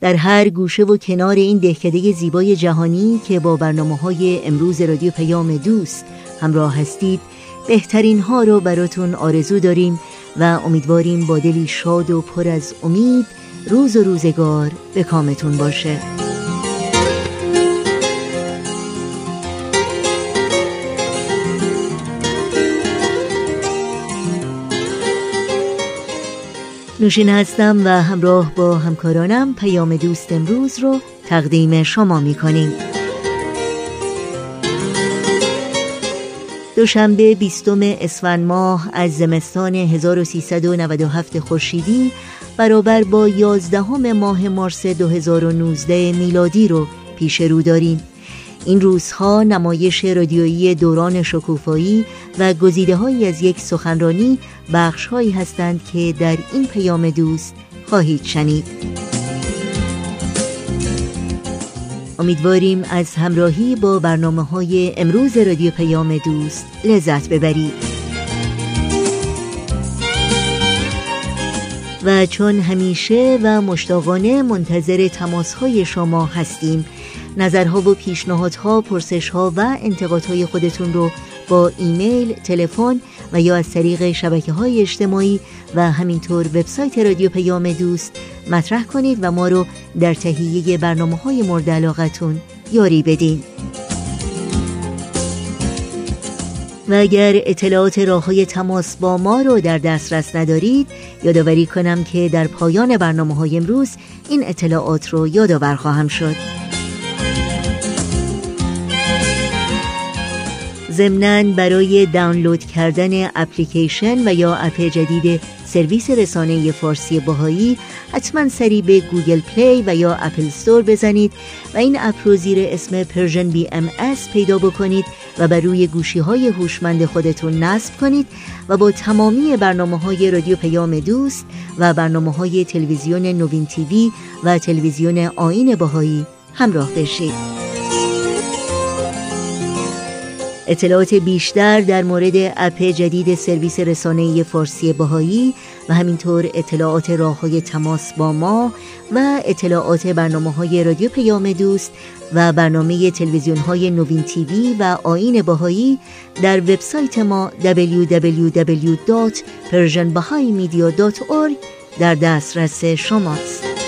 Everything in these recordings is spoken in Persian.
در هر گوشه و کنار این دهکده زیبای جهانی که با برنامه های امروز رادیو پیام دوست همراه هستید بهترین ها رو براتون آرزو داریم و امیدواریم با دلی شاد و پر از امید روز و روزگار به کامتون باشه. نوشین هستم و همراه با همکارانم پیام دوست امروز رو تقدیم شما می کنیم دوشنبه بیستم اسفند ماه از زمستان 1397 خورشیدی برابر با یازدهم ماه مارس 2019 میلادی رو پیش رو داریم. این روزها نمایش رادیویی دوران شکوفایی و گزیده هایی از یک سخنرانی بخش هایی هستند که در این پیام دوست خواهید شنید. امیدواریم از همراهی با برنامه های امروز رادیو پیام دوست لذت ببرید. و چون همیشه و مشتاقانه منتظر تماس های شما هستیم نظرها و پیشنهادها، پرسشها و انتقادهای خودتون رو با ایمیل، تلفن و یا از طریق شبکه های اجتماعی و همینطور وبسایت رادیو پیام دوست مطرح کنید و ما رو در تهیه برنامه های مورد علاقتون یاری بدین. و اگر اطلاعات راه های تماس با ما رو در دسترس ندارید یادآوری کنم که در پایان برنامه های امروز این اطلاعات رو یادآور خواهم شد. ضمناً برای دانلود کردن اپلیکیشن و یا اپ جدید سرویس رسانه فارسی بهایی حتما سری به گوگل پلی و یا اپل استور بزنید و این اپ رو زیر اسم Persian BMS پیدا بکنید و بر روی گوشی های هوشمند خودتون نصب کنید و با تمامی برنامه های رادیو پیام دوست و برنامه های تلویزیون نوین TV و تلویزیون آیین بهایی همراه بشید. اطلاعات بیشتر در مورد اپ جدید سرویس رسانه فارسی باهایی و همینطور اطلاعات راه های تماس با ما و اطلاعات برنامه های رادیو پیام دوست و برنامه تلویزیون های نوین تیوی و آین باهایی در وبسایت ما www.persianbahaimedia.org در دسترس شماست.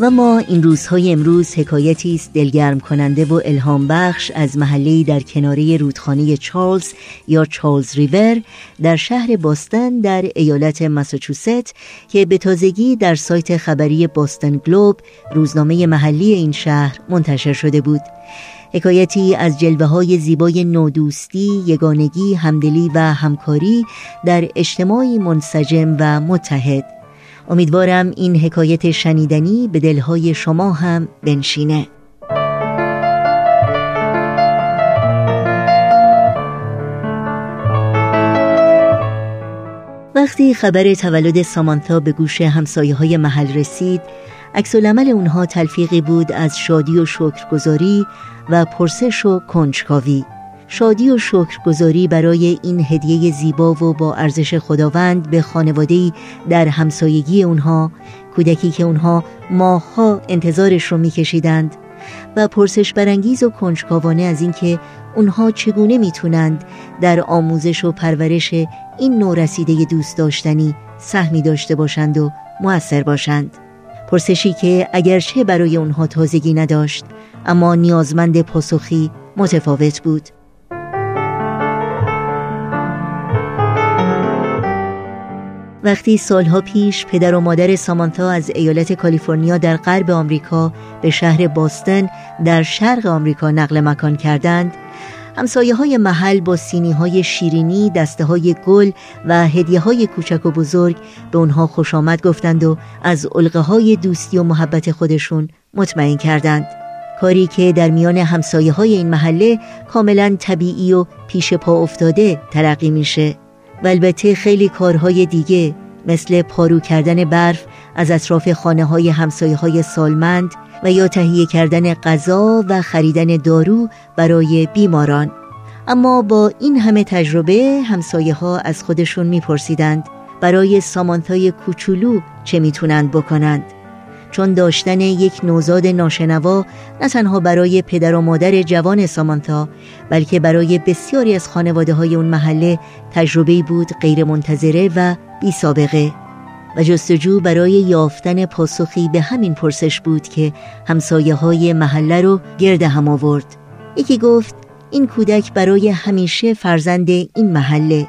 و ما این روزهای امروز حکایتی است دلگرم کننده و الهام بخش از محله در کناره رودخانه چارلز یا چارلز ریور در شهر باستن در ایالت مساچوست که به تازگی در سایت خبری باستن گلوب روزنامه محلی این شهر منتشر شده بود. حکایتی از جلوه های زیبای نودوستی، یگانگی، همدلی و همکاری در اجتماعی منسجم و متحد. امیدوارم این حکایت شنیدنی به دلهای شما هم بنشینه. وقتی خبر تولد سامانتا به گوش همسایه های محل رسید عکس اونها تلفیقی بود از شادی و شکرگزاری و پرسش و کنجکاوی. شادی و شکرگزاری برای این هدیه زیبا و با ارزش خداوند به خانواده‌ای در همسایگی اونها کودکی که اونها ماهها انتظارش رو میکشیدند و پرسش برانگیز و کنجکاوانه از اینکه اونها چگونه می‌تونند در آموزش و پرورش این نورسیده دوست داشتنی سهمی داشته باشند و موثر باشند. پرسشی که اگرچه برای اونها تازگی نداشت اما نیازمند پاسخی متفاوت بود. وقتی سالها پیش پدر و مادر سامانتا از ایالت کالیفرنیا در غرب آمریکا به شهر باستن در شرق آمریکا نقل مکان کردند همسایه های محل با سینی های شیرینی، دسته های گل و هدیه های کوچک و بزرگ به اونها خوش آمد گفتند و از علقه های دوستی و محبت خودشون مطمئن کردند. کاری که در میان همسایه های این محله کاملا طبیعی و پیش پا افتاده ترقی میشه. و البته خیلی کارهای دیگه مثل پارو کردن برف از اطراف خانه های همسایه های سالمند و یا تهیه کردن غذا و خریدن دارو برای بیماران. اما با این همه تجربه همسایه ها از خودشون میپرسیدند برای سامانتای کوچولو چه می‌تونند بکنند. چون داشتن یک نوزاد ناشنوا نه تنها برای پدر و مادر جوان سامانتا بلکه برای بسیاری از خانواده های اون محله تجربه بود غیر منتظره و بی سابقه و جستجو برای یافتن پاسخی به همین پرسش بود که همسایه های محله رو گرد هم آورد. یکی گفت این کودک برای همیشه فرزند این محله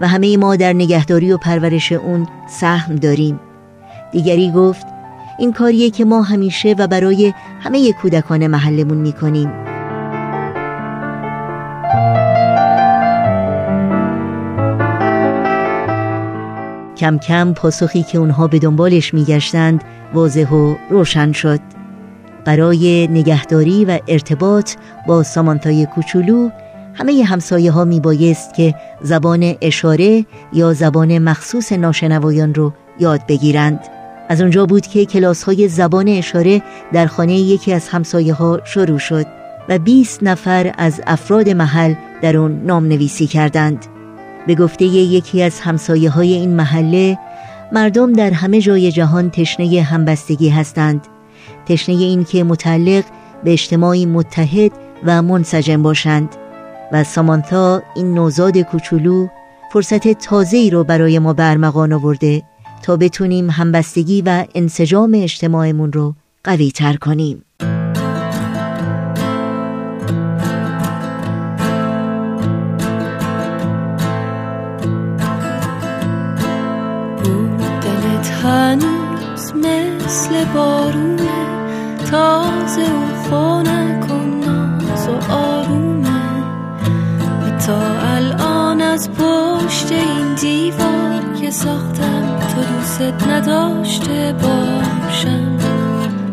و همه ما در نگهداری و پرورش اون سهم داریم. دیگری گفت این کاریه که ما همیشه و برای همه کودکان محلمون می‌کنیم. کم کم پاسخی که اونها به دنبالش میگشتند واضح و روشن شد. برای نگهداری و ارتباط با سامانتای کوچولو همه همسایه ها می که زبان اشاره یا زبان مخصوص ناشنوایان رو یاد بگیرند. از اونجا بود که کلاس های زبان اشاره در خانه یکی از همسایه ها شروع شد و 20 نفر از افراد محل در اون نام نویسی کردند. به گفته یکی از همسایه های این محله مردم در همه جای جهان تشنه همبستگی هستند. تشنه این که متعلق به اجتماعی متحد و منسجم باشند. و سامانتا این نوزاد کوچولو فرصت تازه‌ای رو برای ما برمغان آورده. تا بتونیم همبستگی و انسجام اجتماعمون رو قوی تر کنیم دلت هنوز مثل بارونه تازه و خونه از پشت این دیوار که ساختم تو دوست نداشته باشم.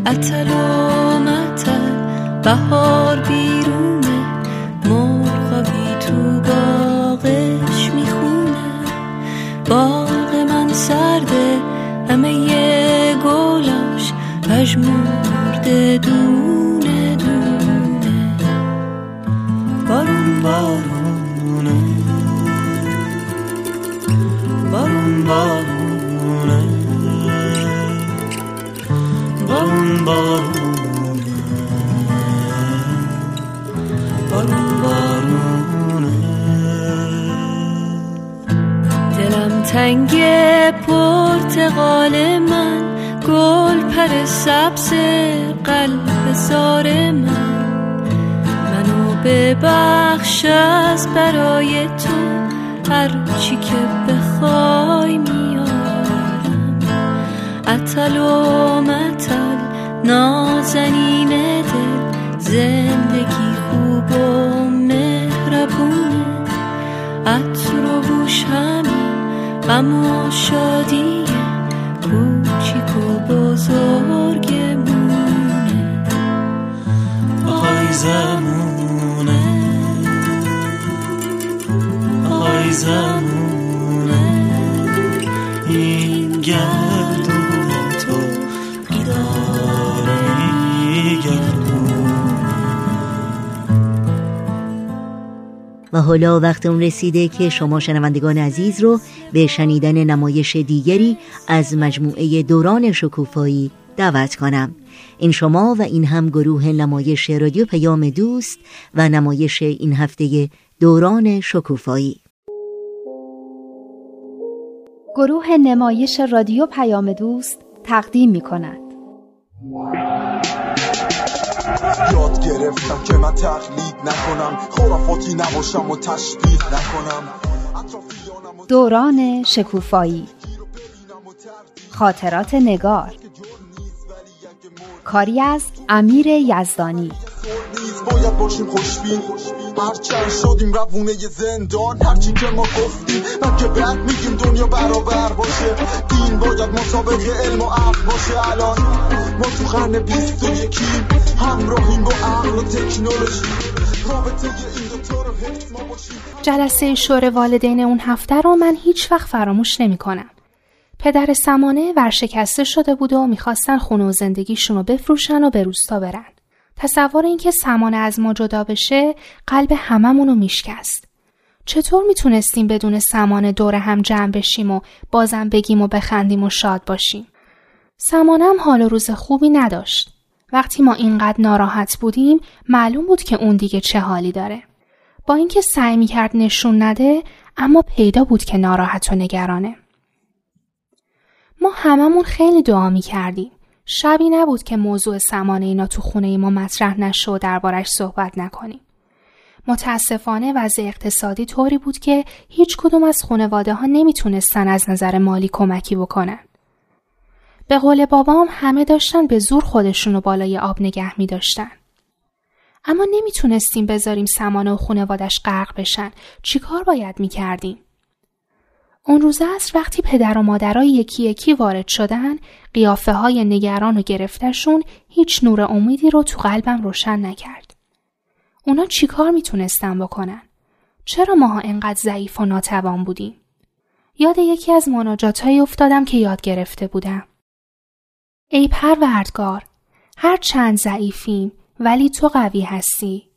اتل و متل بهار بیرونه مرغابی تو باغش می‌خونه. باغ من سرده همه یه گلاش پژمرده دونه دونه. بارون بارونه دلم تنگ پرتقال من گل پر سبز قلب زار من. منو ببخش از برای تو هر چی که بخوای میارم. اتل و متل. نازنین دل زندگی خوب و مهربونه. عطر و بوش همین غم و کوچیک و بزرگمونه. آی زمونه. آی زمونه. این گردون و حالا وقت اون رسیده که شما شنوندگان عزیز رو به شنیدن نمایش دیگری از مجموعه دوران شکوفایی دعوت کنم این شما و این هم گروه نمایش رادیو پیام دوست و نمایش این هفته دوران شکوفایی گروه نمایش رادیو پیام دوست تقدیم می کند. یاد گرفتم که من تقلید نکنم. خرافاتی نباشم و تشبیه نکنم. دوران شکوفایی. خاطرات نگار. کاری از امیر یزدانی. باید باشیم خوشبین. هرچند شدیم روونه زندان هرچی که ما گفتیم من که بعد میگیم دنیا برابر باشه. دین باید مسابق علم و عقل باشه الان. ما تو قرن بیست و یکیم همراهیم با عقل و تکنولوژی. جلسه شور والدین اون هفته رو من هیچ وقت فراموش نمی کنم. پدر سمانه ورشکسته شده بود و می‌خواستن خونه و زندگیشون رو بفروشن و به روستا برن. تصور اینکه سمانه از ما جدا بشه قلب هممون رو میشکست. چطور می‌تونستیم بدون سمانه دور هم جمع بشیم و بازم بگیم و بخندیم و شاد باشیم؟ سمانم حال و روز خوبی نداشت. وقتی ما اینقدر ناراحت بودیم معلوم بود که اون دیگه چه حالی داره. با اینکه سعی می‌کرد نشون نده اما پیدا بود که ناراحت و نگرانه. ما هممون خیلی دعا می‌کردیم. شبی نبود که موضوع سمانه اینا تو خونه ما مطرح نشد و دربارش صحبت نکنیم. متاسفانه وضع اقتصادی طوری بود که هیچ کدوم از خانواده ها نمی‌تونستن از نظر مالی کمکی بکنن. به قول بابام همه داشتن به زور خودشونو بالای آب نگه می داشتن. اما نمی‌تونستیم بذاریم سمانه و خانوادش غرق بشن. چیکار باید می کردیم؟ اون روز است وقتی پدر و مادرای یکی یکی وارد شدن قیافه های نگران و گرفتشون هیچ نور امیدی رو تو قلبم روشن نکرد. اونا چیکار می‌تونستن بکنن؟ چرا ماها انقدر ضعیف و ناتوان بودیم؟ یاد یکی از مناجاتهایی افتادم که یاد گرفته بودم. ای پروردگار هر چند ضعیفیم ولی تو قوی هستی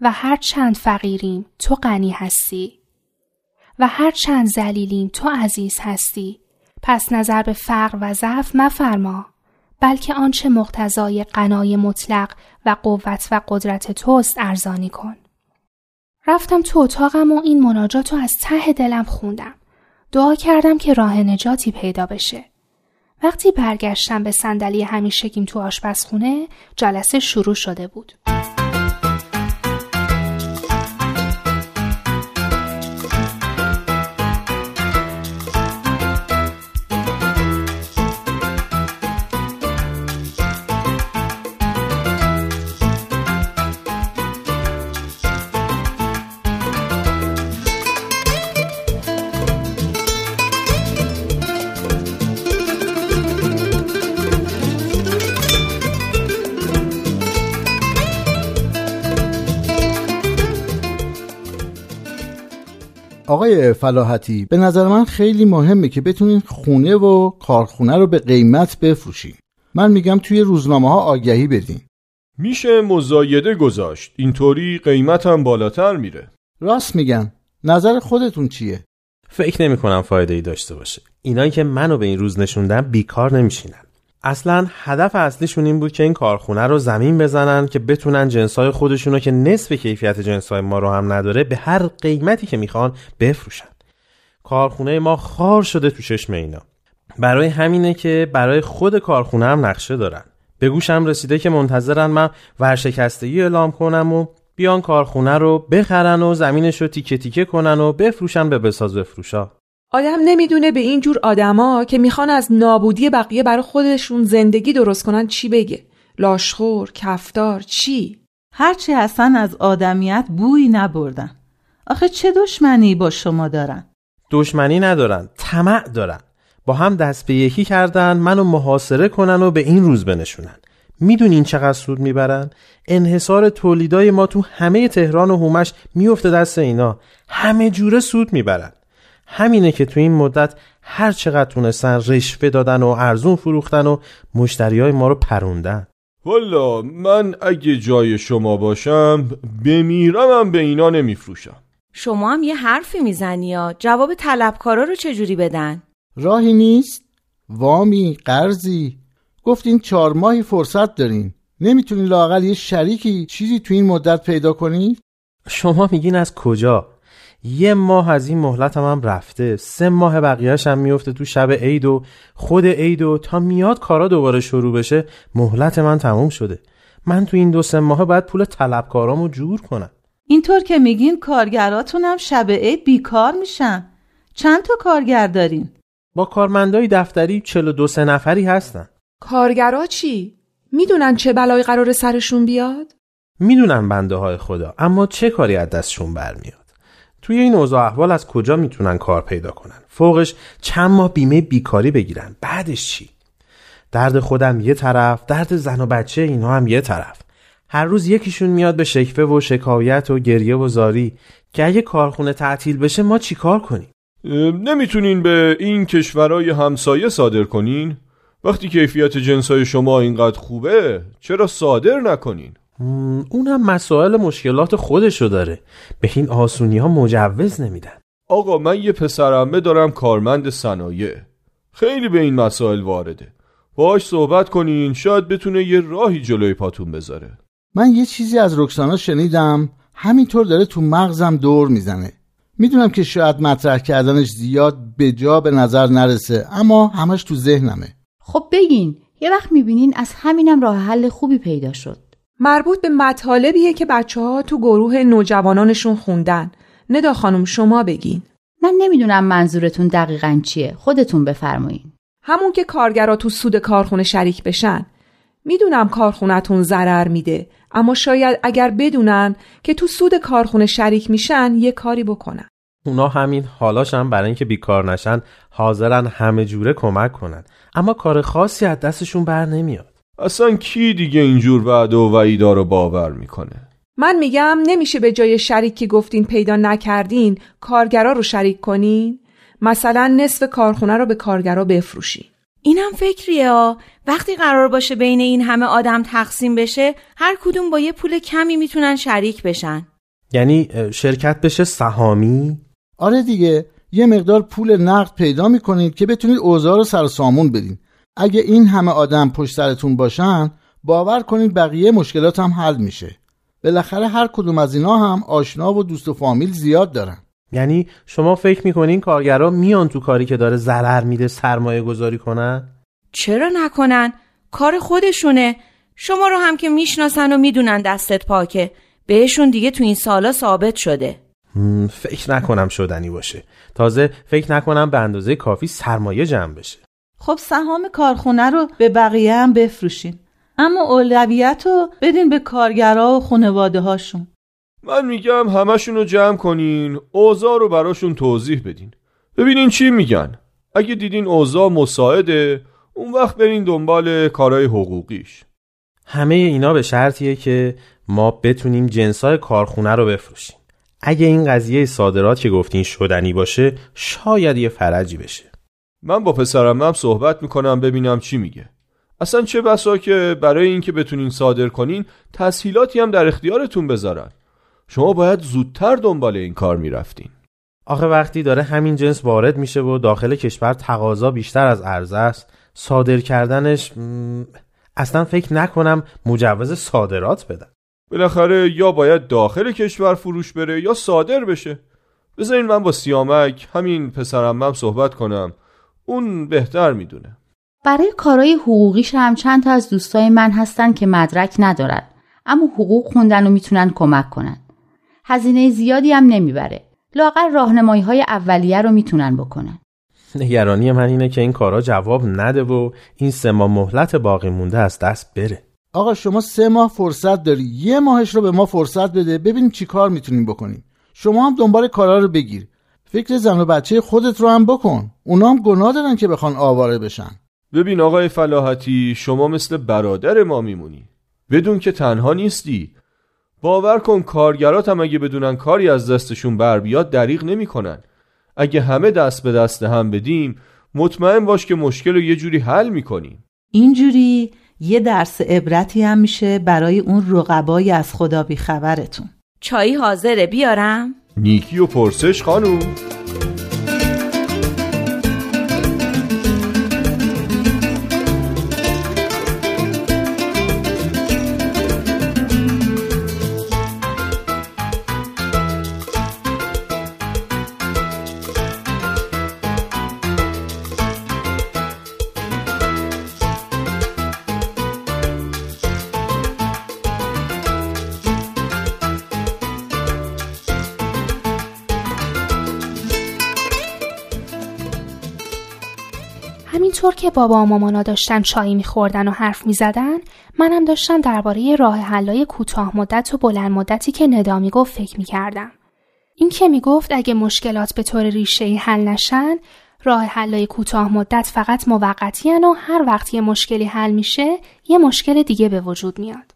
و هر چند فقیریم تو غنی هستی و هر چند زلیلیم تو عزیز هستی پس نظر به فقر و ضعف مفرما بلکه آنچه مقتضای قنای مطلق و قوت و قدرت توست ارزانی کن. رفتم تو اتاقم و این مناجات رو از ته دلم خوندم. دعا کردم که راه نجاتی پیدا بشه. وقتی برگشتم به صندلی همیشگیم تو آشپزخونه جلسه شروع شده بود. آقای فلاحتی. به نظر من خیلی مهمه که بتونین خونه و کارخونه رو به قیمت بفروشین. من میگم توی روزنامه ها آگهی بدین. میشه مزایده گذاشت. اینطوری قیمتم بالاتر میره. راست میگن. نظر خودتون چیه؟ فکر نمی کنم فایده ای داشته باشه. اینایی که منو به این روز نشوندن بیکار نمیشینن. اصلا هدف اصلیشون این بود که این کارخونه رو زمین بزنن که بتونن جنسای خودشونو که نصف کیفیت جنسای ما رو هم نداره به هر قیمتی که می‌خوان بفروشن. کارخونه ما خار شده تو چشم اینا. برای همینه که برای خود کارخونه هم نقشه دارن. به گوشم رسیده که منتظرن من ورشکستگی اعلام کنم و بیان کارخونه رو بخرن و زمینش رو تیکه تیکه کنن و بفروشن به بساز بفروشا آدم نمی‌دونه به این جور آدما که می‌خوان از نابودی بقیه برای خودشون زندگی درست کنن چی بگه. لاشخور کفتار چی؟ هرچی اصلا از آدمیت بوی نبردن. آخه چه دشمنی با شما دارن؟ دشمنی ندارن طمع دارن. با هم دست به یکی کردن منو محاصره کنن و به این روز بنشونن. می‌دونین چقدر سود می‌برن؟ انحصار تولیدای ما تو همه تهران و هومش میفته دست اینا. همه جوره سود می‌برن. همینه که تو این مدت هر چقدر تونستن رشوه دادن و ارزون فروختن و مشتری های ما رو پروندن. والا من اگه جای شما باشم بمیرمم به اینا نمیفروشم. شما هم یه حرفی می‌زنی یا؟ جواب طلبکارا رو چجوری بدن؟ راهی نیست. وامی قرضی. گفتین چهار ماهی فرصت دارین. نمی‌تونین لاقل یه شریکی چیزی تو این مدت پیدا کنید شما میگین از کجا؟ یه ماه از این مهلتم هم رفته سه ماه بقیهش هم میفته تو شب عید و خود عید و تا میاد کارا دوباره شروع بشه مهلت من تموم شده من تو این دو سه ماه باید پول طلبکارامو جور کنم اینطور که میگین کارگراتون هم شب عید بیکار میشن چند تا کارگر دارین؟ با کارمندای دفتری 42 سه نفری هستن کارگرا چی؟ می‌دونن چه بلایی قرار سرشون بیاد؟ می‌دونن بنده های خدا اما چه کاری از دستشون برمیاد توی این اوضاع احوال از کجا می‌تونن کار پیدا کنن؟ فوقش چند ماه بیمه بیکاری بگیرن. بعدش چی؟ درد خودم یه طرف درد زن و بچه اینا هم یه طرف. هر روز یکیشون میاد به شکفه و شکایت و گریه و زاری که اگه کارخونه تعطیل بشه ما چیکار کنیم؟ نمی‌تونین به این کشورهای همسایه صادر کنین؟ وقتی کیفیت جنسای شما اینقدر خوبه چرا صادر نکنین؟ اونم مسائل مشکلات خودشو داره. به این آسونی ها مجوز نمیدن. آقا من یه پسرمه دارم کارمند صنایع. خیلی به این مسائل وارده. باش صحبت کنین شاید بتونه یه راهی جلوی پاتون بذاره. من یه چیزی از رکسانا شنیدم. همینطور داره تو مغزم دور می‌زنه. می‌دونم که شاید مطرح کردنش زیاد به جا به نظر نرسه اما همش تو ذهنمه. خب بگین یه وقت می‌بینین از همینم راه حل خوبی پیدا شد. مربوط به مطالبیه که بچه ها تو گروه نوجوانانشون خوندن. ندا خانم شما بگین. من نمی‌دونم منظورتون دقیقا چیه. خودتون بفرمایین. همون که کارگرا تو سود کارخونه شریک بشن. می‌دونم کارخونتون ضرر میده اما شاید اگر بدونن که تو سود کارخونه شریک میشن یه کاری بکنن. اونا همین حالاش هم برای اینکه بیکار نشن حاضرن همه جوره کمک کنن. اما کار خاصی از دستشون بر نمیاد. اصلا کی دیگه اینجور وعده و وعیدا رو باور می‌کنه؟ من میگم نمیشه به جای شریکی گفتین پیدا نکردین کارگرا رو شریک کنین. مثلا نصف کارخونه رو به کارگرا بفروشین. اینم فکریه ها وقتی قرار باشه بین این همه آدم تقسیم بشه هر کدوم با یه پول کمی می‌تونن شریک بشن. یعنی شرکت بشه سهامی؟ آره دیگه یه مقدار پول نقد پیدا می‌کنید که بتونید اوضاع رو سر سامون بدین. اگه این همه آدم پشت سرتون باشن باور کنید بقیه مشکلات هم حل میشه. بالاخره هر کدوم از اینا هم آشنا و دوست و فامیل زیاد دارن. یعنی شما فکر می‌کنین کارگرا میان تو کاری که داره ضرر میده سرمایه گذاری کنن؟ چرا نکنن؟ کار خودشونه. شما رو هم که می‌شناسن و می‌دونن دستت پاکه. بهشون دیگه تو این سالا ثابت شده. فکر نکنم شدنی باشه. تازه فکر نکنم به اندازه کافی سرمایه جمع بشه. خب سهام کارخونه رو به بقیه هم بفروشین. اما اولویت رو بدین به کارگرا و خانواده هاشون من میگم همشون رو جمع کنین اوضاع رو براشون توضیح بدین. ببینین چی میگن. اگه دیدین اوضاع مساعده اون وقت برین دنبال کارهای حقوقیش. همه اینا به شرطیه که ما بتونیم جنسای کارخونه رو بفروشیم. اگه این قضیه صادرات که گفتین شدنی باشه شاید یه فرجی بشه. من با پسرم هم صحبت می‌کنم ببینم چی میگه. اصلا چه بسا که برای اینکه بتونین صادر کنین تسهیلاتی هم در اختیارتون بذارن. شما باید زودتر دنبال این کار می‌رفتین. آخه وقتی داره همین جنس وارد میشه و داخل کشور تقاضا بیشتر از عرضه است صادر کردنش اصلا فکر نکنم مجوز صادرات بدن. بالاخره یا باید داخل کشور فروش بره یا صادر بشه. بذارین من با سیامک همین پسرم هم صحبت کنم. اون بهتر می‌دونه. برای کارهای حقوقیش هم چند تا از دوستای من هستن که مدرک ندارن اما حقوق خوندن و می‌تونن کمک کنن. هزینه زیادی هم نمی‌بره. لاغر راهنمایی های اولیه رو می‌تونن بکنن. نگرانی من اینه که این کارا جواب نده و این سه ماه مهلت باقی مونده از دست بره. آقا شما سه ماه فرصت داری. یه ماهش رو به ما فرصت بده. ببینیم چی کار می‌تونیم بکنیم. شما هم دنبال کارا رو بگیر. فکر زن و بچه خودت رو هم بکن. اونا هم گناه دارن که بخوان آواره بشن. ببین آقای فلاحتی شما مثل برادر ما میمونی. بدون که تنها نیستی. باور کن کارگرات هم اگه بدونن کاری از دستشون بر بیاد دریغ نمی‌کنن. اگه همه دست به دست هم بدیم مطمئن باش که مشکل رو یه جوری حل می‌کنیم. اینجوری یه درس عبرتی هم میشه برای اون رقبای از خدا بیخبرتون. چایی حاضره بیارم؟ نیکی و پرسش خانوم. که بابا و مامانا داشتن چای میخوردن و حرف می‌زدن منم داشتم درباره راه حلای کوتاه مدت و بلند مدتی که ندا می‌گفت فکر می‌کردم. این که می‌گفت اگه مشکلات به طور ریشه حل نشن راه حلای کوتاه مدت فقط موقتی و هر وقت یه مشکلی حل میشه یه مشکل دیگه به وجود میاد.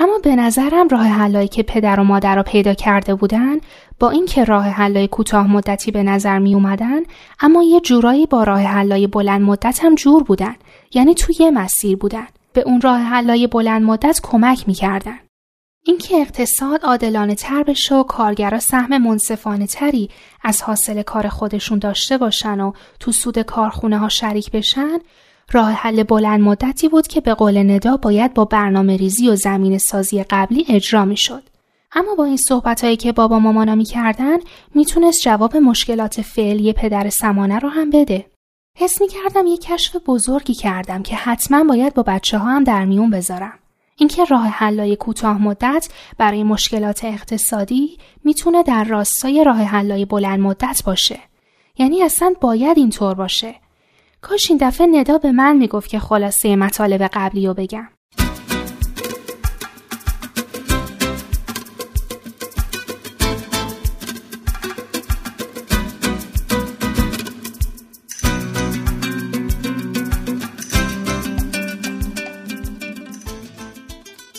اما به نظرم راه حلایی که پدر و مادر را پیدا کرده بودن با اینکه راه حلای کوتاه مدتی به نظر می اومدن اما یه جورایی با راه حلای بلند مدت هم جور بودن یعنی توی یه مسیر بودن. به اون راه حلای بلند مدت کمک می‌کردن. اینکه اقتصاد عادلانه تر بشه و کارگرا سهم منصفانه تری از حاصل کار خودشون داشته باشن و تو سود کارخونه ها شریک بشن راه حل بلند مدتی بود که به قول ندا باید با برنامه ریزی و زمین سازی قبلی اجرا می شد. اما با این صحبت هایی که بابا مامانا می کردن می‌تونست جواب مشکلات فعلی پدر سمانه رو هم بده. حس می کردم یه کشف بزرگی کردم که حتما باید با بچه ها هم در میون بذارم. اینکه راه حلای کوتاه مدت برای مشکلات اقتصادی می‌تونه در راستای راه حلای بلند مدت باشه. یعنی اصلا باید اینطور باشه. کاش این دفعه ندا به من می‌گفت که خلاصه مطالب قبلی رو بگم.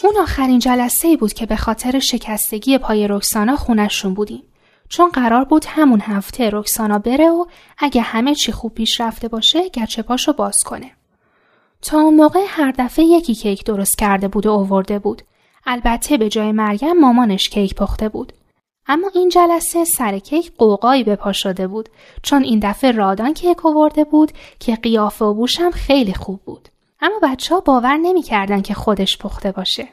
اون آخرین جلسه ای بود که به خاطر شکستگی پای رکسانا خونشون بودیم. چون قرار بود همون هفته رکسانا بره و اگه همه چی خوب پیش رفته باشه گچه پاشو باز کنه. تا اون موقع هر دفعه یکی کیک درست کرده بود و اوورده بود. البته به جای مریم مامانش کیک پخته بود. اما این جلسه سر کیک قوقایی به پا شده بود چون این دفعه رادان کیک اوورده بود که قیافه و بوشم خیلی خوب بود. اما بچه ها باور نمی‌کردن که خودش پخته باشه.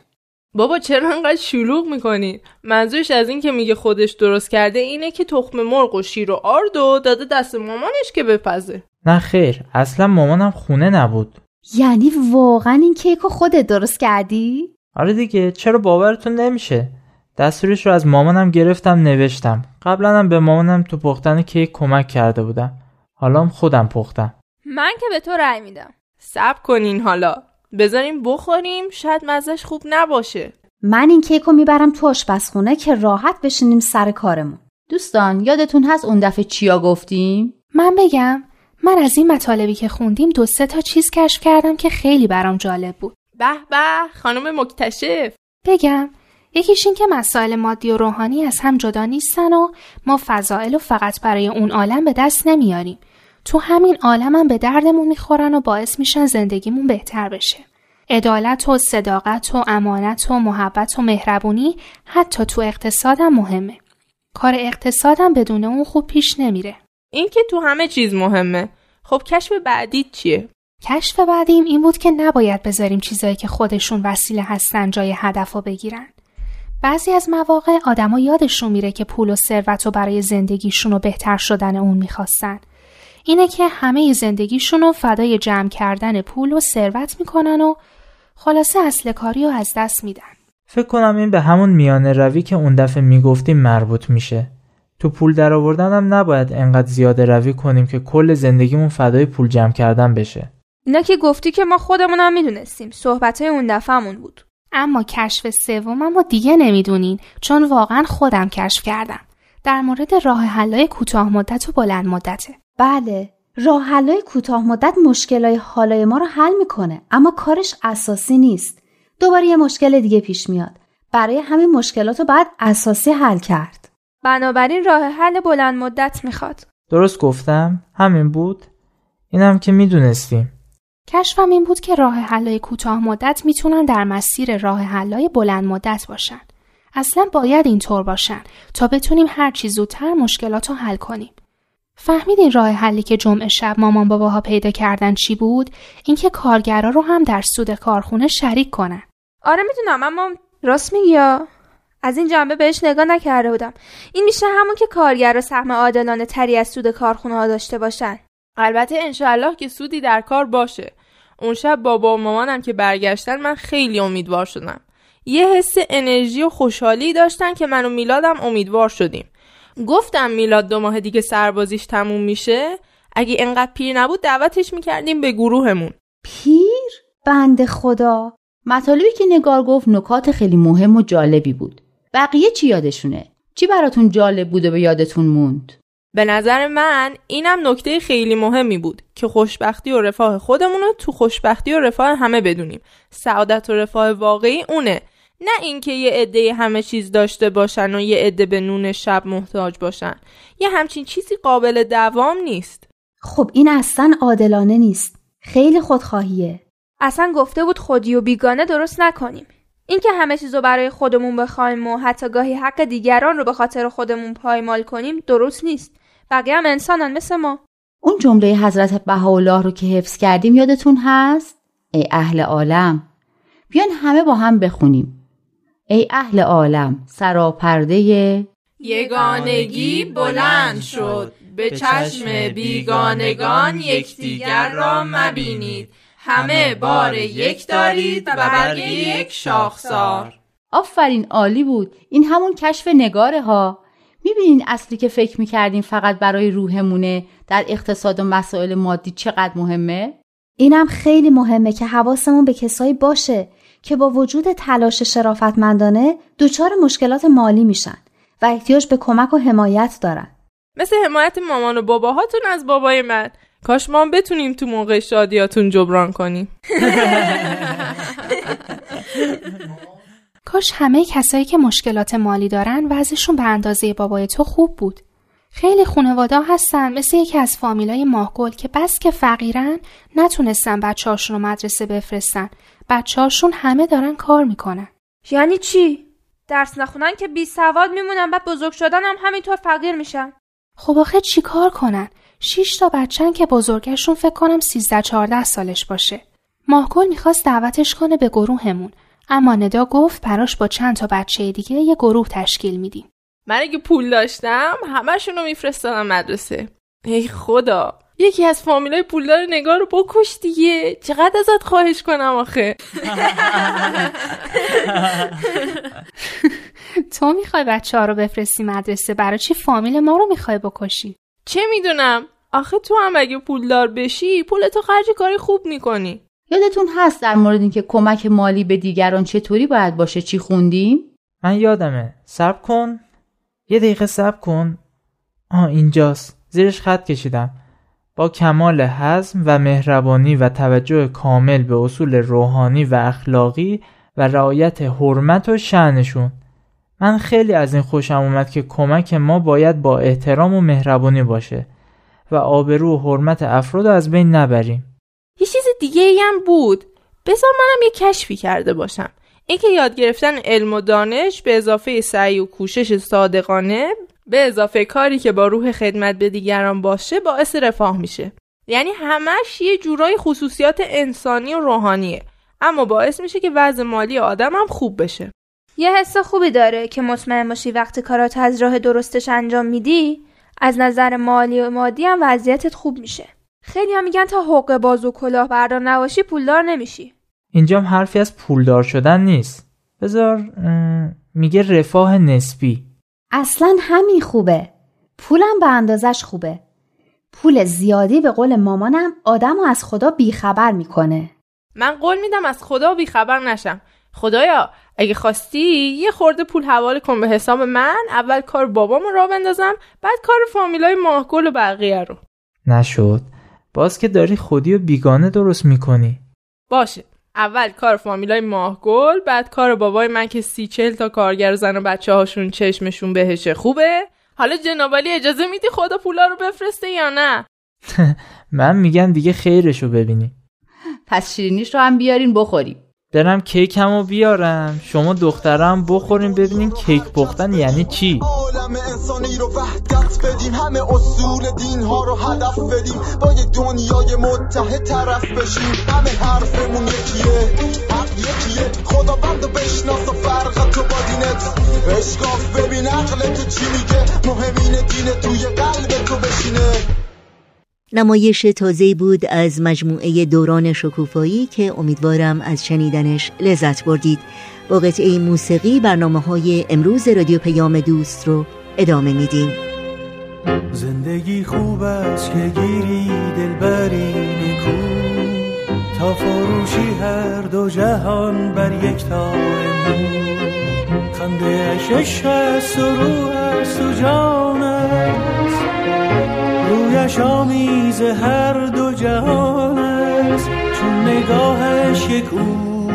بابا چرا انقدر شلوغ می‌کنی؟ منظورش از این که میگه خودش درست کرده اینه که تخم مرغ و شیر و آرد و داده دست مامانش که بپزه. نه خیر اصلا مامانم خونه نبود. یعنی واقعا این کیک رو خودت درست کردی؟ آره دیگه چرا باورتون نمیشه؟ دستورش رو از مامانم گرفتم نوشتم. قبلا هم به مامانم تو پختن کیک کمک کرده بودم. حالا خودم پختم. من که به تو رأی میدم. صبر کنین حالا. بذاریم بخوریم شاید مزش خوب نباشه. من این کیک رو می‌برم تو آشپزخونه که راحت بشینیم سر کارمون. دوستان یادتون هست اون دفعه چیا گفتیم؟ من بگم من از این مطالبی که خوندیم دو سه تا چیز کشف کردم که خیلی برام جالب بود. به به خانم مکتشف. بگم یکیش این که مسائل مادی و روحانی از هم جدا نیستن و ما فضائل و فقط برای اون عالم به دست نمیاریم. تو همین عالم هم به دردمون می‌خورن و باعث میشن زندگیمون بهتر بشه. عدالت و صداقت و امانت و محبت و مهربونی حتی تو اقتصادم مهمه. کار اقتصادم بدون اون خوب پیش نمیره. این که تو همه چیز مهمه. خب کشف بعدی چیه؟ کشف بعدیم این بود که نباید بذاریم چیزایی که خودشون وسیله هستن جای هدف رو بگیرن. بعضی از مواقع آدما یادشون میره که پول و ثروت رو برای زندگیشون و بهتر شدن اون می‌خواستن. اینه که همه زندگیشون رو فدای جمع کردن پول و ثروت می‌کنن و خلاصه اصل کاری رو از دست میدن. فکر کنم این به همون میانه روی که اون دفعه می‌گفتیم مربوط میشه. تو پول در آوردن هم نباید انقدر زیاده روی کنیم که کل زندگیمون فدای پول جمع کردن بشه. اینا که گفتی که ما خودمون هم می‌دونستیم. صحبت اون دفعهمون بود. اما کشف سوم ما دیگه نمی‌دونین چون واقعا خودم کشف کردم. در مورد راه حلای کوتاه مدت و بلند مدته. بله راه حلای کوتاه مدت مشکلای حالای ما رو حل می‌کنه اما کارش اساسی نیست. دوباره یه مشکل دیگه پیش میاد. برای همین مشکلات رو باید اساسی حل کرد. بنابراین راه حل بلند مدت می‌خواد. درست گفتم؟ همین بود؟ اینم که می‌دونستیم. کشفم این بود که راه حلای کوتاه مدت می‌تونن در مسیر راه حلای بلند مدت باشن. اصلا باید اینطور باشن تا بتونیم هر چی زودتر مشکلات رو حل کنیم. فهمیدین راه حلی که جمعه شب مامان باباها پیدا کردن چی بود؟ اینکه کارگرا رو هم در سود کارخونه شریک کنن. آره می‌دونم اما راست میگی یا از این جنبه بهش نگاه نکرده بودم. این میشه همون که کارگرا سهم عادلانه تری از سود کارخونه ها داشته باشن. البته انشالله که سودی در کار باشه. اون شب بابا و مامانم که برگشتن من خیلی امیدوار شدم. یه حس انرژی و خوشحالی داشتن که من و میلادم امیدوار شدیم. گفتم میلاد دو ماه دیگه سربازیش تموم میشه اگه انقدر پیر نبود دعوتش می‌کردیم به گروهمون پیر؟ بند خدا مطالبی که نگار گفت نکات خیلی مهم و جالبی بود بقیه چی یادشونه؟ چی براتون جالب بود و به یادتون موند؟ به نظر من اینم نکته خیلی مهمی بود که خوشبختی و رفاه خودمون رو تو خوشبختی و رفاه همه بدونیم سعادت و رفاه واقعی اونه نه اینکه یه عده همه چیز داشته باشن و یه عده به نون شب محتاج باشن. یه همچین چیزی قابل دوام نیست. خب این اصلا عادلانه نیست. خیلی خودخواهیه. اصلا گفته بود خودی و بیگانه درست نکنیم. اینکه همه چیز رو برای خودمون بخوایم و حتی گاهی حق دیگران رو به خاطر خودمون پایمال کنیم درست نیست. بقیه هم انسانن مثل ما. اون جمله حضرت بهاءالله رو که حفظ کردیم یادتون هست؟ ای اهل عالم بیان همه با هم بخونیم. ای اهل عالم سراپرده یگانگی بلند شد. به چشم بیگانگان یکدیگر را مبینید. همه بار یک دارید و برگ یک شاخسار. آفرین عالی بود. این همون کشف نگاره ها. می‌بینین اصلی که فکر می‌کردیم فقط برای روحمونه در اقتصاد و مسائل مادی چقدر مهمه؟ اینم خیلی مهمه که حواسمون به کسایی باشه. که با وجود تلاش شرافتمندانه دچار مشکلات مالی میشن و احتیاج به کمک و حمایت دارن مثل حمایت مامان و باباهاتون از بابای من کاش ما بتونیم تو موقع شادیاتون جبران کنیم کاش همه کسایی که مشکلات مالی دارن وضعشون به اندازه بابای تو خوب بود. خیلی خانواده هستن مثل یکی از فامیلای ماهگل که بس که فقیرن نتونستن بچه رو مدرسه بفرستن. بچه هاشون همه دارن کار می‌کنن. یعنی چی؟ درس نخونن که بی سواد میمونن بعد بزرگ شدن هم همینطور فقیر میشن. خب آخه چی کار کنن؟ شیش تا بچن که بزرگشون فکر کنم 13 14 سالش باشه. ماهگل می‌خواست دعوتش کنه به گروهمون اما ندا گفت براش با چند تا بچه دیگه یه گروه تشکیل میدیم. من اگه پول داشتم همشون رو میفرستادم مدرسه. ای خدا یکی از فامیلای پولدار نگاه رو بکش دیگه. چقدر ازت خواهش کنم آخه؟ تو می‌خوای بچه ها رو بفرستی مدرسه؟ برای چی فامیل ما رو می‌خوای بکشی؟ چه می‌دونم. آخه تو هم اگه پولدار بشی پول تو خرج کاری خوب می‌کنی. یادتون هست در مورد اینکه کمک مالی به دیگران چطوری باید باشه؟ چی خوندیم؟ من یادمه. صبر کن. یه دقیقه صبر کن. آه اینجاست. زیرش خط کشیدم. با کمال حزم و مهربانی و توجه کامل به اصول روحانی و اخلاقی و رعایت حرمت و شعنشون من خیلی از این خوشم اومد که کمک ما باید با احترام و مهربانی باشه و آبرو و حرمت افراد از بین نبریم. یه چیز دیگه ای هم بود. بذار منم یه کشفی کرده باشم. اینکه یاد گرفتن علم و دانش به اضافه سعی و کوشش صادقانه به اضافه کاری که با روح خدمت به دیگران باشه باعث رفاه میشه. یعنی همش یه جورای خصوصیات انسانی و روحانیه. اما باعث میشه که وضع مالی آدم هم خوب بشه. یه حس خوبی داره که مطمئن باشی وقتی کارات از راه درستش انجام میدی از نظر مالی و مادی هم وضعیتت خوب میشه. خیلی هم میگن تا حقوق باز و کلاه بردار نباشی پولدار نمیشی. اینجا حرفی از پولدار شدن نیست. بذار میگه رفاه نسبی. اصلا همین خوبه. پولم به اندازش خوبه. پول زیادی به قول مامانم آدم رو از خدا بیخبر می‌کنه. من قول میدم از خدا بیخبر نشم. خدایا اگه خواستی یه خورده پول حواله کن به حساب من اول کار بابامو را بندازم بعد کار فامیلای ماهگل و بقیه رو. نشد. باز که داری خودی و بیگانه درست می‌کنی. باشه. اول کار فامیلای ماهگل بعد کار بابای من که سی چل تا کارگر زن و بچه هاشون چشمشون بهشه خوبه. حالا جنابالی اجازه میدی خدا پولا رو بفرسته یا نه؟ من میگم دیگه خیرشو ببینی. پس شیرینیش رو هم بیارین بخوریم. برم کیکمو بیارم. شما دخترم بخوریم ببینیم کیک پختن یعنی چی؟ عالم انسانی رو وحدت بدیم. همه اصول دین ها رو هدف بدیم. با یک دنیای متحد طرف بشیم. همه حرفمون یکیه. حق یکیه. خدا بند بشناس و فرق تو با دینت اشکاف ببین عقل تو چی میگه؟ مهمین دین توی قلب تو بشینه. نمایش تازه بود از مجموعه دوران شکوفایی که امیدوارم از شنیدنش لذت بردید. با قطعه موسیقی برنامه های امروز رادیو پیام دوست رو ادامه میدیم. زندگی خوب است که گیری دلبری نکو تا فروشی هر دو جهان بر یک تار خنده اشش هست و روح است و جان است. رویش آمیز هر دو جهان است چون نگاهش یک او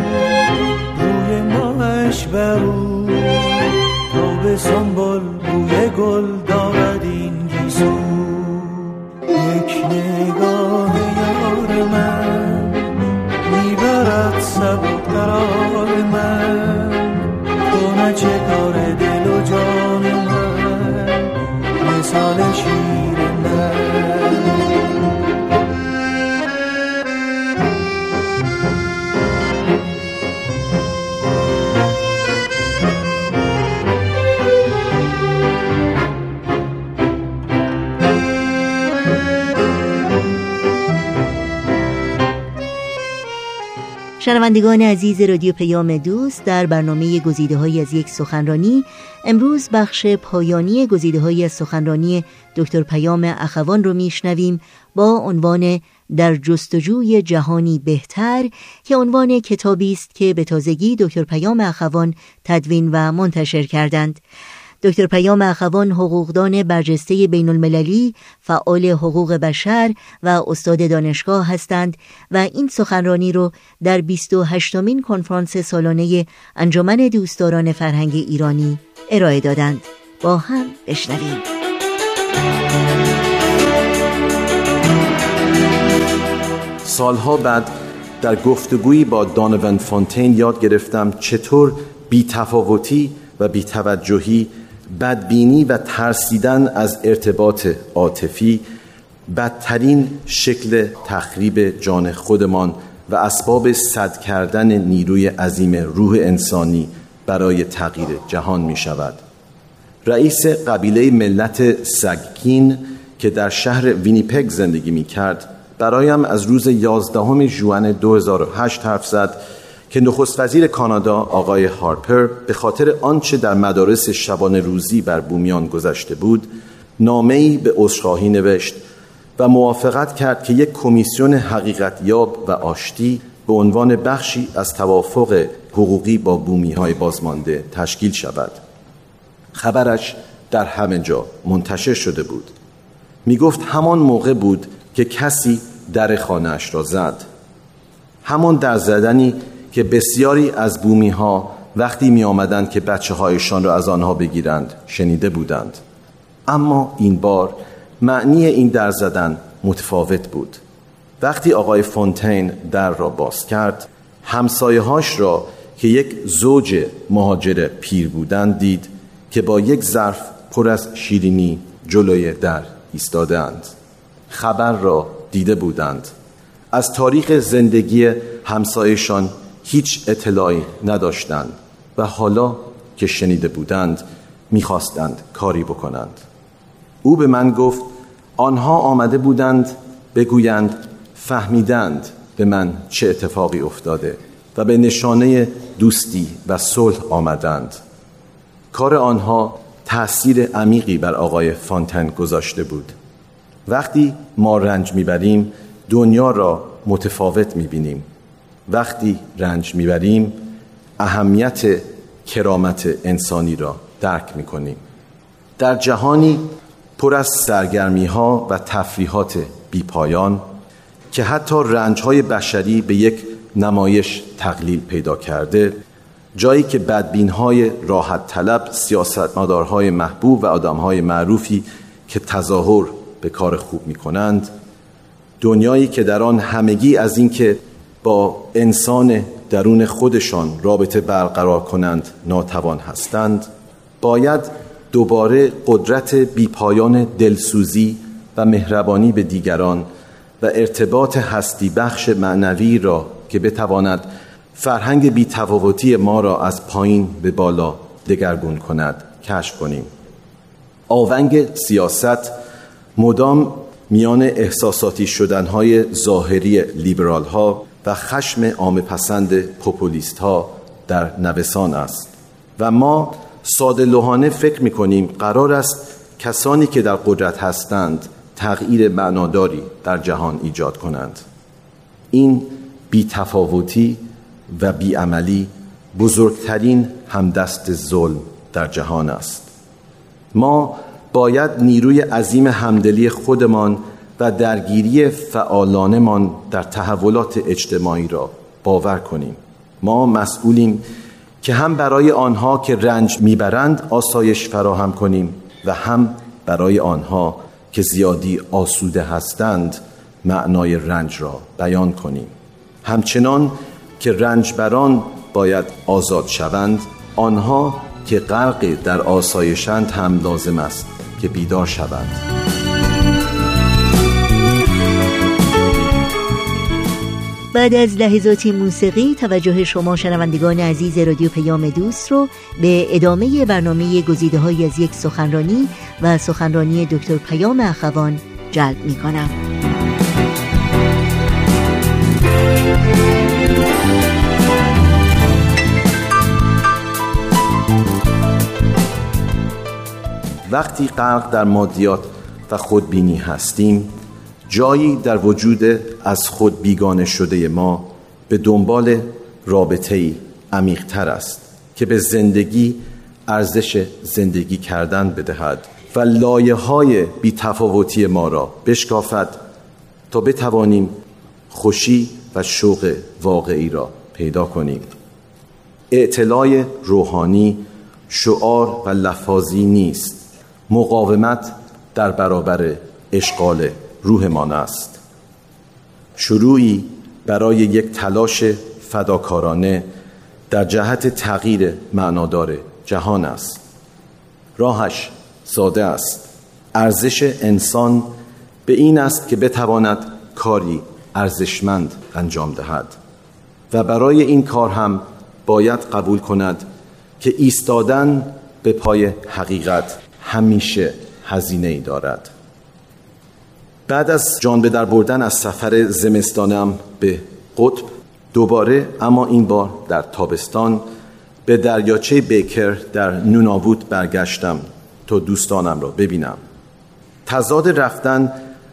روی ماهش بر او. تا به سنبل بوی گل شنوندگان عزیز رادیو پیام دوست در برنامه گزیده های از یک سخنرانی امروز بخش پایانی گزیده های از سخنرانی دکتر پیام اخوان رو میشنویم با عنوان در جستجوی جهانی بهتر که عنوان کتابی است که به تازگی دکتر پیام اخوان تدوین و منتشر کردند. دکتر پیام اخوان حقوقدان برجسته بین المللی، فعال حقوق بشر و استاد دانشگاه هستند و این سخنرانی رو در 28 مین کنفرانس سالانه انجمن دوستداران فرهنگ ایرانی ارائه دادند. با هم بشنویم. سالها بعد در گفتگویی با دانون فونتین یاد گرفتم چطور بیتفاوتی و بیتوجهی بدبینی و ترسیدن از ارتباط عاطفی بدترین شکل تخریب جان خودمان و اسباب صد کردن نیروی عظیم روح انسانی برای تغییر جهان می شود رئیس قبیله ملت سگکین که در شهر وینیپگ زندگی می کرد برایم از روز 11 ژوئن 2008 حرف زد که نخست وزیر کانادا آقای هارپر به خاطر آنچه در مدارس شبانه روزی بر بومیان گذشته بود نامه‌ای به عذرخواهی نوشت و موافقت کرد که یک کمیسیون حقیقت یاب و آشتی به عنوان بخشی از توافق حقوقی با بومی های بازمانده تشکیل شود. خبرش در همه جا منتشر شده بود. می گفت همان موقع بود که کسی در خانهاش را زد. همان در زدنی که بسیاری از بومی ها وقتی می آمدند که بچه هایشان را از آنها بگیرند شنیده بودند. اما این بار معنی این در زدن متفاوت بود. وقتی آقای فونتین در را باز کرد همسایه هاش را که یک زوج مهاجر پیر بودند دید که با یک ظرف پر از شیرینی جلوی در ایستادند خبر را دیده بودند. از تاریخ زندگی همسایشان هیچ اطلاعی نداشتند و حالا که شنیده بودند می‌خواستند کاری بکنند. او به من گفت آنها آمده بودند بگویند فهمیدند به من چه اتفاقی افتاده و به نشانه دوستی و صلح آمدند. کار آنها تأثیر عمیقی بر آقای فانتن گذاشته بود. وقتی ما رنج می‌بریم دنیا را متفاوت می‌بینیم. وقتی رنج می‌بریم اهمیت کرامت انسانی را درک می‌کنیم. در جهانی پر از سرگرمی ها و تفریحات بیپایان که حتی رنج های بشری به یک نمایش تقلیل پیدا کرده جایی که بدبین های راحت طلب سیاستمدارهای محبوب و آدم های معروفی که تظاهر به کار خوب می کنند دنیایی که در آن همگی از اینکه با انسان درون خودشان رابطه برقرار کنند ناتوان هستند باید دوباره قدرت بیپایان دلسوزی و مهربانی به دیگران و ارتباط هستی بخش معنوی را که بتواند فرهنگ بیتفاوتی ما را از پایین به بالا دگرگون کند کشف کنیم. آونگ سیاست مدام میان احساساتی شدنهای ظاهری لیبرال ها و خشم عام پسند پوپولیست ها در نوسان است. و ما ساده لوحانه فکر می کنیم قرار است کسانی که در قدرت هستند تغییر معناداری در جهان ایجاد کنند. این بیتفاوتی و بیعملی بزرگترین همدست ظلم در جهان است. ما باید نیروی عظیم همدلی خودمان و درگیری فعالانمان در تحولات اجتماعی را باور کنیم. ما مسئولیم که هم برای آنها که رنج می‌برند آسایش فراهم کنیم و هم برای آنها که زیادی آسوده هستند معنای رنج را بیان کنیم. همچنان که رنجبران باید آزاد شوند آنها که غرق در آسایشند هم لازم است که بیدار شوند. بعد از لحظاتی موسیقی توجه شما شنوندگان عزیز رادیو پیام دوست رو به ادامه برنامه گزیده های از یک سخنرانی و سخنرانی دکتر پیام اخوان جلب می کنم. وقتی غرق در مادیات و خودبینی هستیم جایی در وجود از خود بیگانه شده ما به دنبال رابطه ای عمیقتر است که به زندگی ارزش زندگی کردن بدهد و لایه های بی تفاوتی ما را بشکافد تا بتوانیم خوشی و شوق واقعی را پیدا کنیم. اعتلاع روحانی شعار و لفاظی نیست. مقاومت در برابر اشغال روحمان است. شروعی برای یک تلاش فداکارانه در جهت تغییر معنادار جهان است. راهش ساده است. ارزش انسان به این است که بتواند کاری ارزشمند انجام دهد. و برای این کار هم باید قبول کند که ایستادن به پای حقیقت همیشه هزینه ای دارد. بعد از جان به در بردن از سفر زمستانم به قطب دوباره اما این بار در تابستان به دریاچه بیکر در نوناوود برگشتم تا دوستانم را ببینم. تضاد رفتن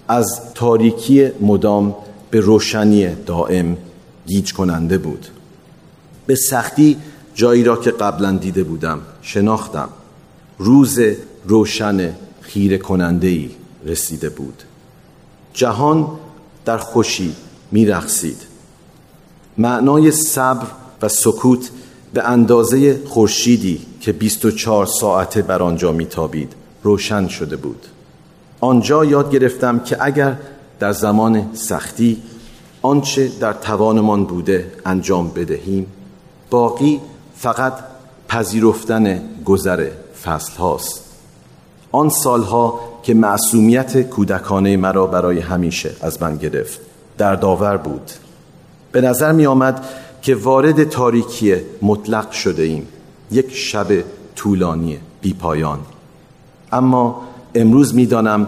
از تاریکی مدام به روشنی دائم گیج کننده بود. به سختی جایی را که قبلا دیده بودم شناختم. روز روشن خیره کننده ای رسیده بود. جهان در خوشی میرقصید. معنای صبر و سکوت به اندازه خورشیدی که 24 ساعته بر آنجا میتابید روشن شده بود. آنجا یاد گرفتم که اگر در زمان سختی آنچه در توانمان بوده انجام بدهیم باقی فقط پذیرفتن گذر فصل هاست. آن سالها که معصومیت کودکانه مرا برای همیشه از من گرفت. در داور بود. به نظر می آمد که وارد تاریکی مطلق شده ایم. یک شب طولانی بی پایان. اما امروز می دانم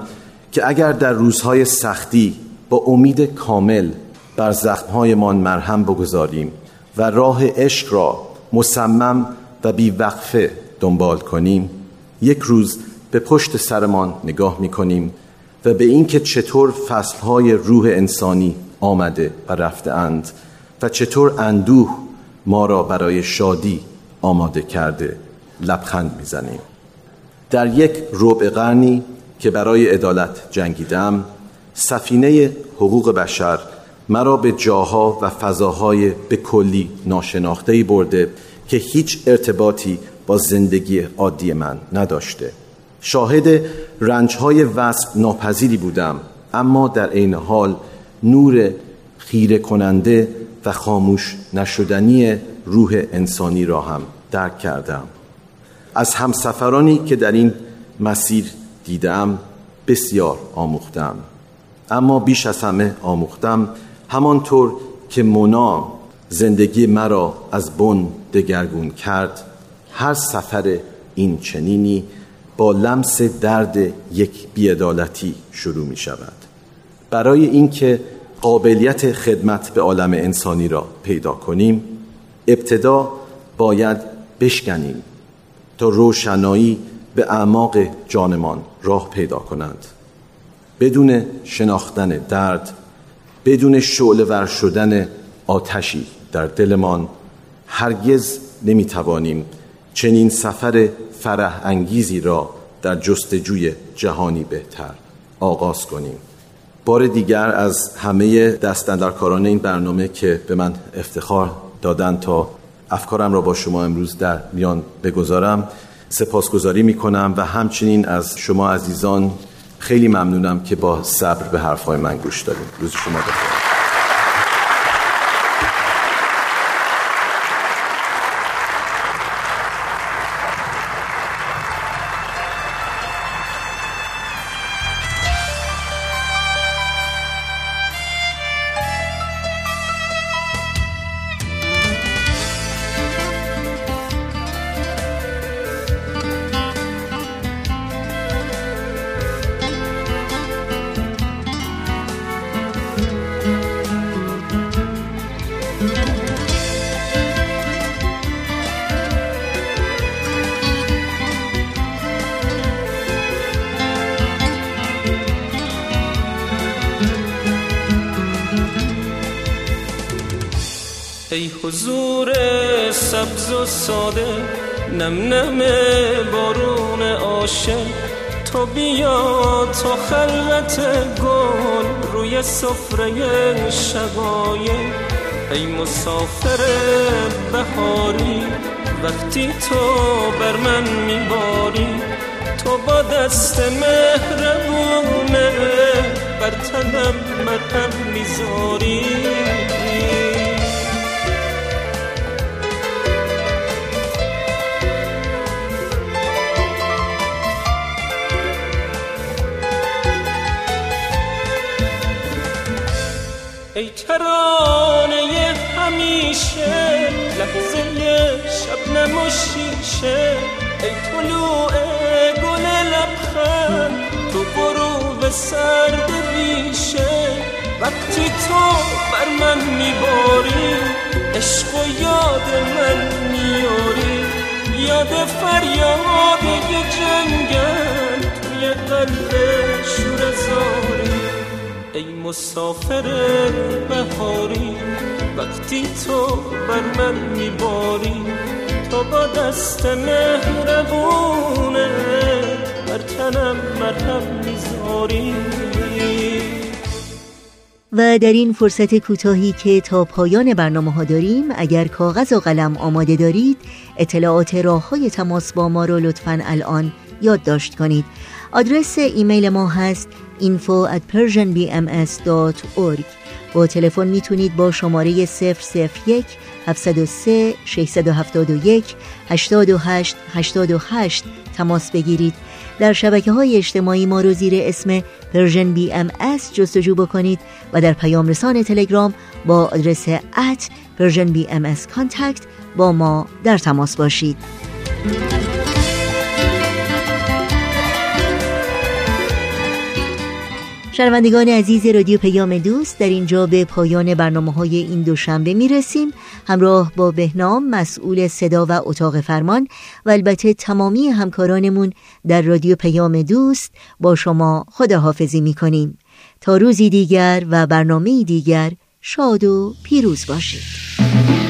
که اگر در روزهای سختی با امید کامل بر زخمهایمان مرهم بگذاریم و راه عشق را مصمم و بیوقفه دنبال کنیم یک روز به پشت سرمان نگاه می کنیم و به اینکه چطور فصلهای روح انسانی آمده و رفته اند و چطور اندوه ما را برای شادی آماده کرده لبخند می‌زنیم. در یک ربع قرنی که برای عدالت جنگیدم سفینه حقوق بشر مرا به جاها و فضاهای به کلی ناشناخته برده که هیچ ارتباطی با زندگی عادی من نداشته. شاهد رنجهای وصف ناپذیری بودم اما در عین حال نور خیره کننده و خاموش نشدنی روح انسانی را هم درک کردم. از همسفرانی که در این مسیر دیدم بسیار آموختم اما بیش از همه آموختم همانطور که مونا زندگی مرا از بن دگرگون کرد هر سفر این چنینی با لمس درد یک بیعدالتی شروع می شود برای اینکه قابلیت خدمت به عالم انسانی را پیدا کنیم ابتدا باید بشکنیم تا روشنایی به اعماق جانمان راه پیدا کنند. بدون شناختن درد بدون شعله ور شدن آتشی در دلمان هرگز نمی‌توانیم چنین سفر فرح انگیزی را در جستجوی جهانی بهتر آغاز کنیم. بار دیگر از همه دستندرکاران این برنامه که به من افتخار دادن تا افکارم را با شما امروز در میان بگذارم سپاسگزاری می کنم و همچنین از شما عزیزان خیلی ممنونم که با صبر به حرفهای من گوش دادید. روز شما بخیر. مسافر بهاری وقتی تو بر من میباری تو با دست مهربونه بر تنم مرهم می‌ذاری. ای ترانه همیشه لحظه شب نموشیشه ای طلوع گل لبخند تو غروب سرد ریشه. وقتی تو بر من میباری عشق و یاد من میاری یاد فریاد یه جنگل توی قلب شور زاری ای مسافر بهاری وقتی تو بر من میباری. تو با دست مهربونه بر تنم مرهم می‌ذاری. و در این فرصت کوتاهی که تا پایان برنامه ها داریم اگر کاغذ و قلم آماده دارید اطلاعات راه های تماس با ما رو لطفا الان یادداشت کنید. آدرس ایمیل ما هست info at persianbms.org با تلفن می‌تونید با شماره 001 703 671 828 828 تماس بگیرید. در شبکه های اجتماعی ما رو زیر اسم Persian BM جستجو بکنید و در پیام رسان تلگرام با آدرس at Persian BM با ما در تماس باشید. شنوندگان عزیز رادیو پیام دوست در اینجا به پایان برنامه های این دوشنبه می رسیم همراه با بهنام مسئول صدا و اتاق فرمان و البته تمامی همکارانمون در رادیو پیام دوست با شما خداحافظی می کنیم تا روزی دیگر و برنامه دیگر شاد و پیروز باشید.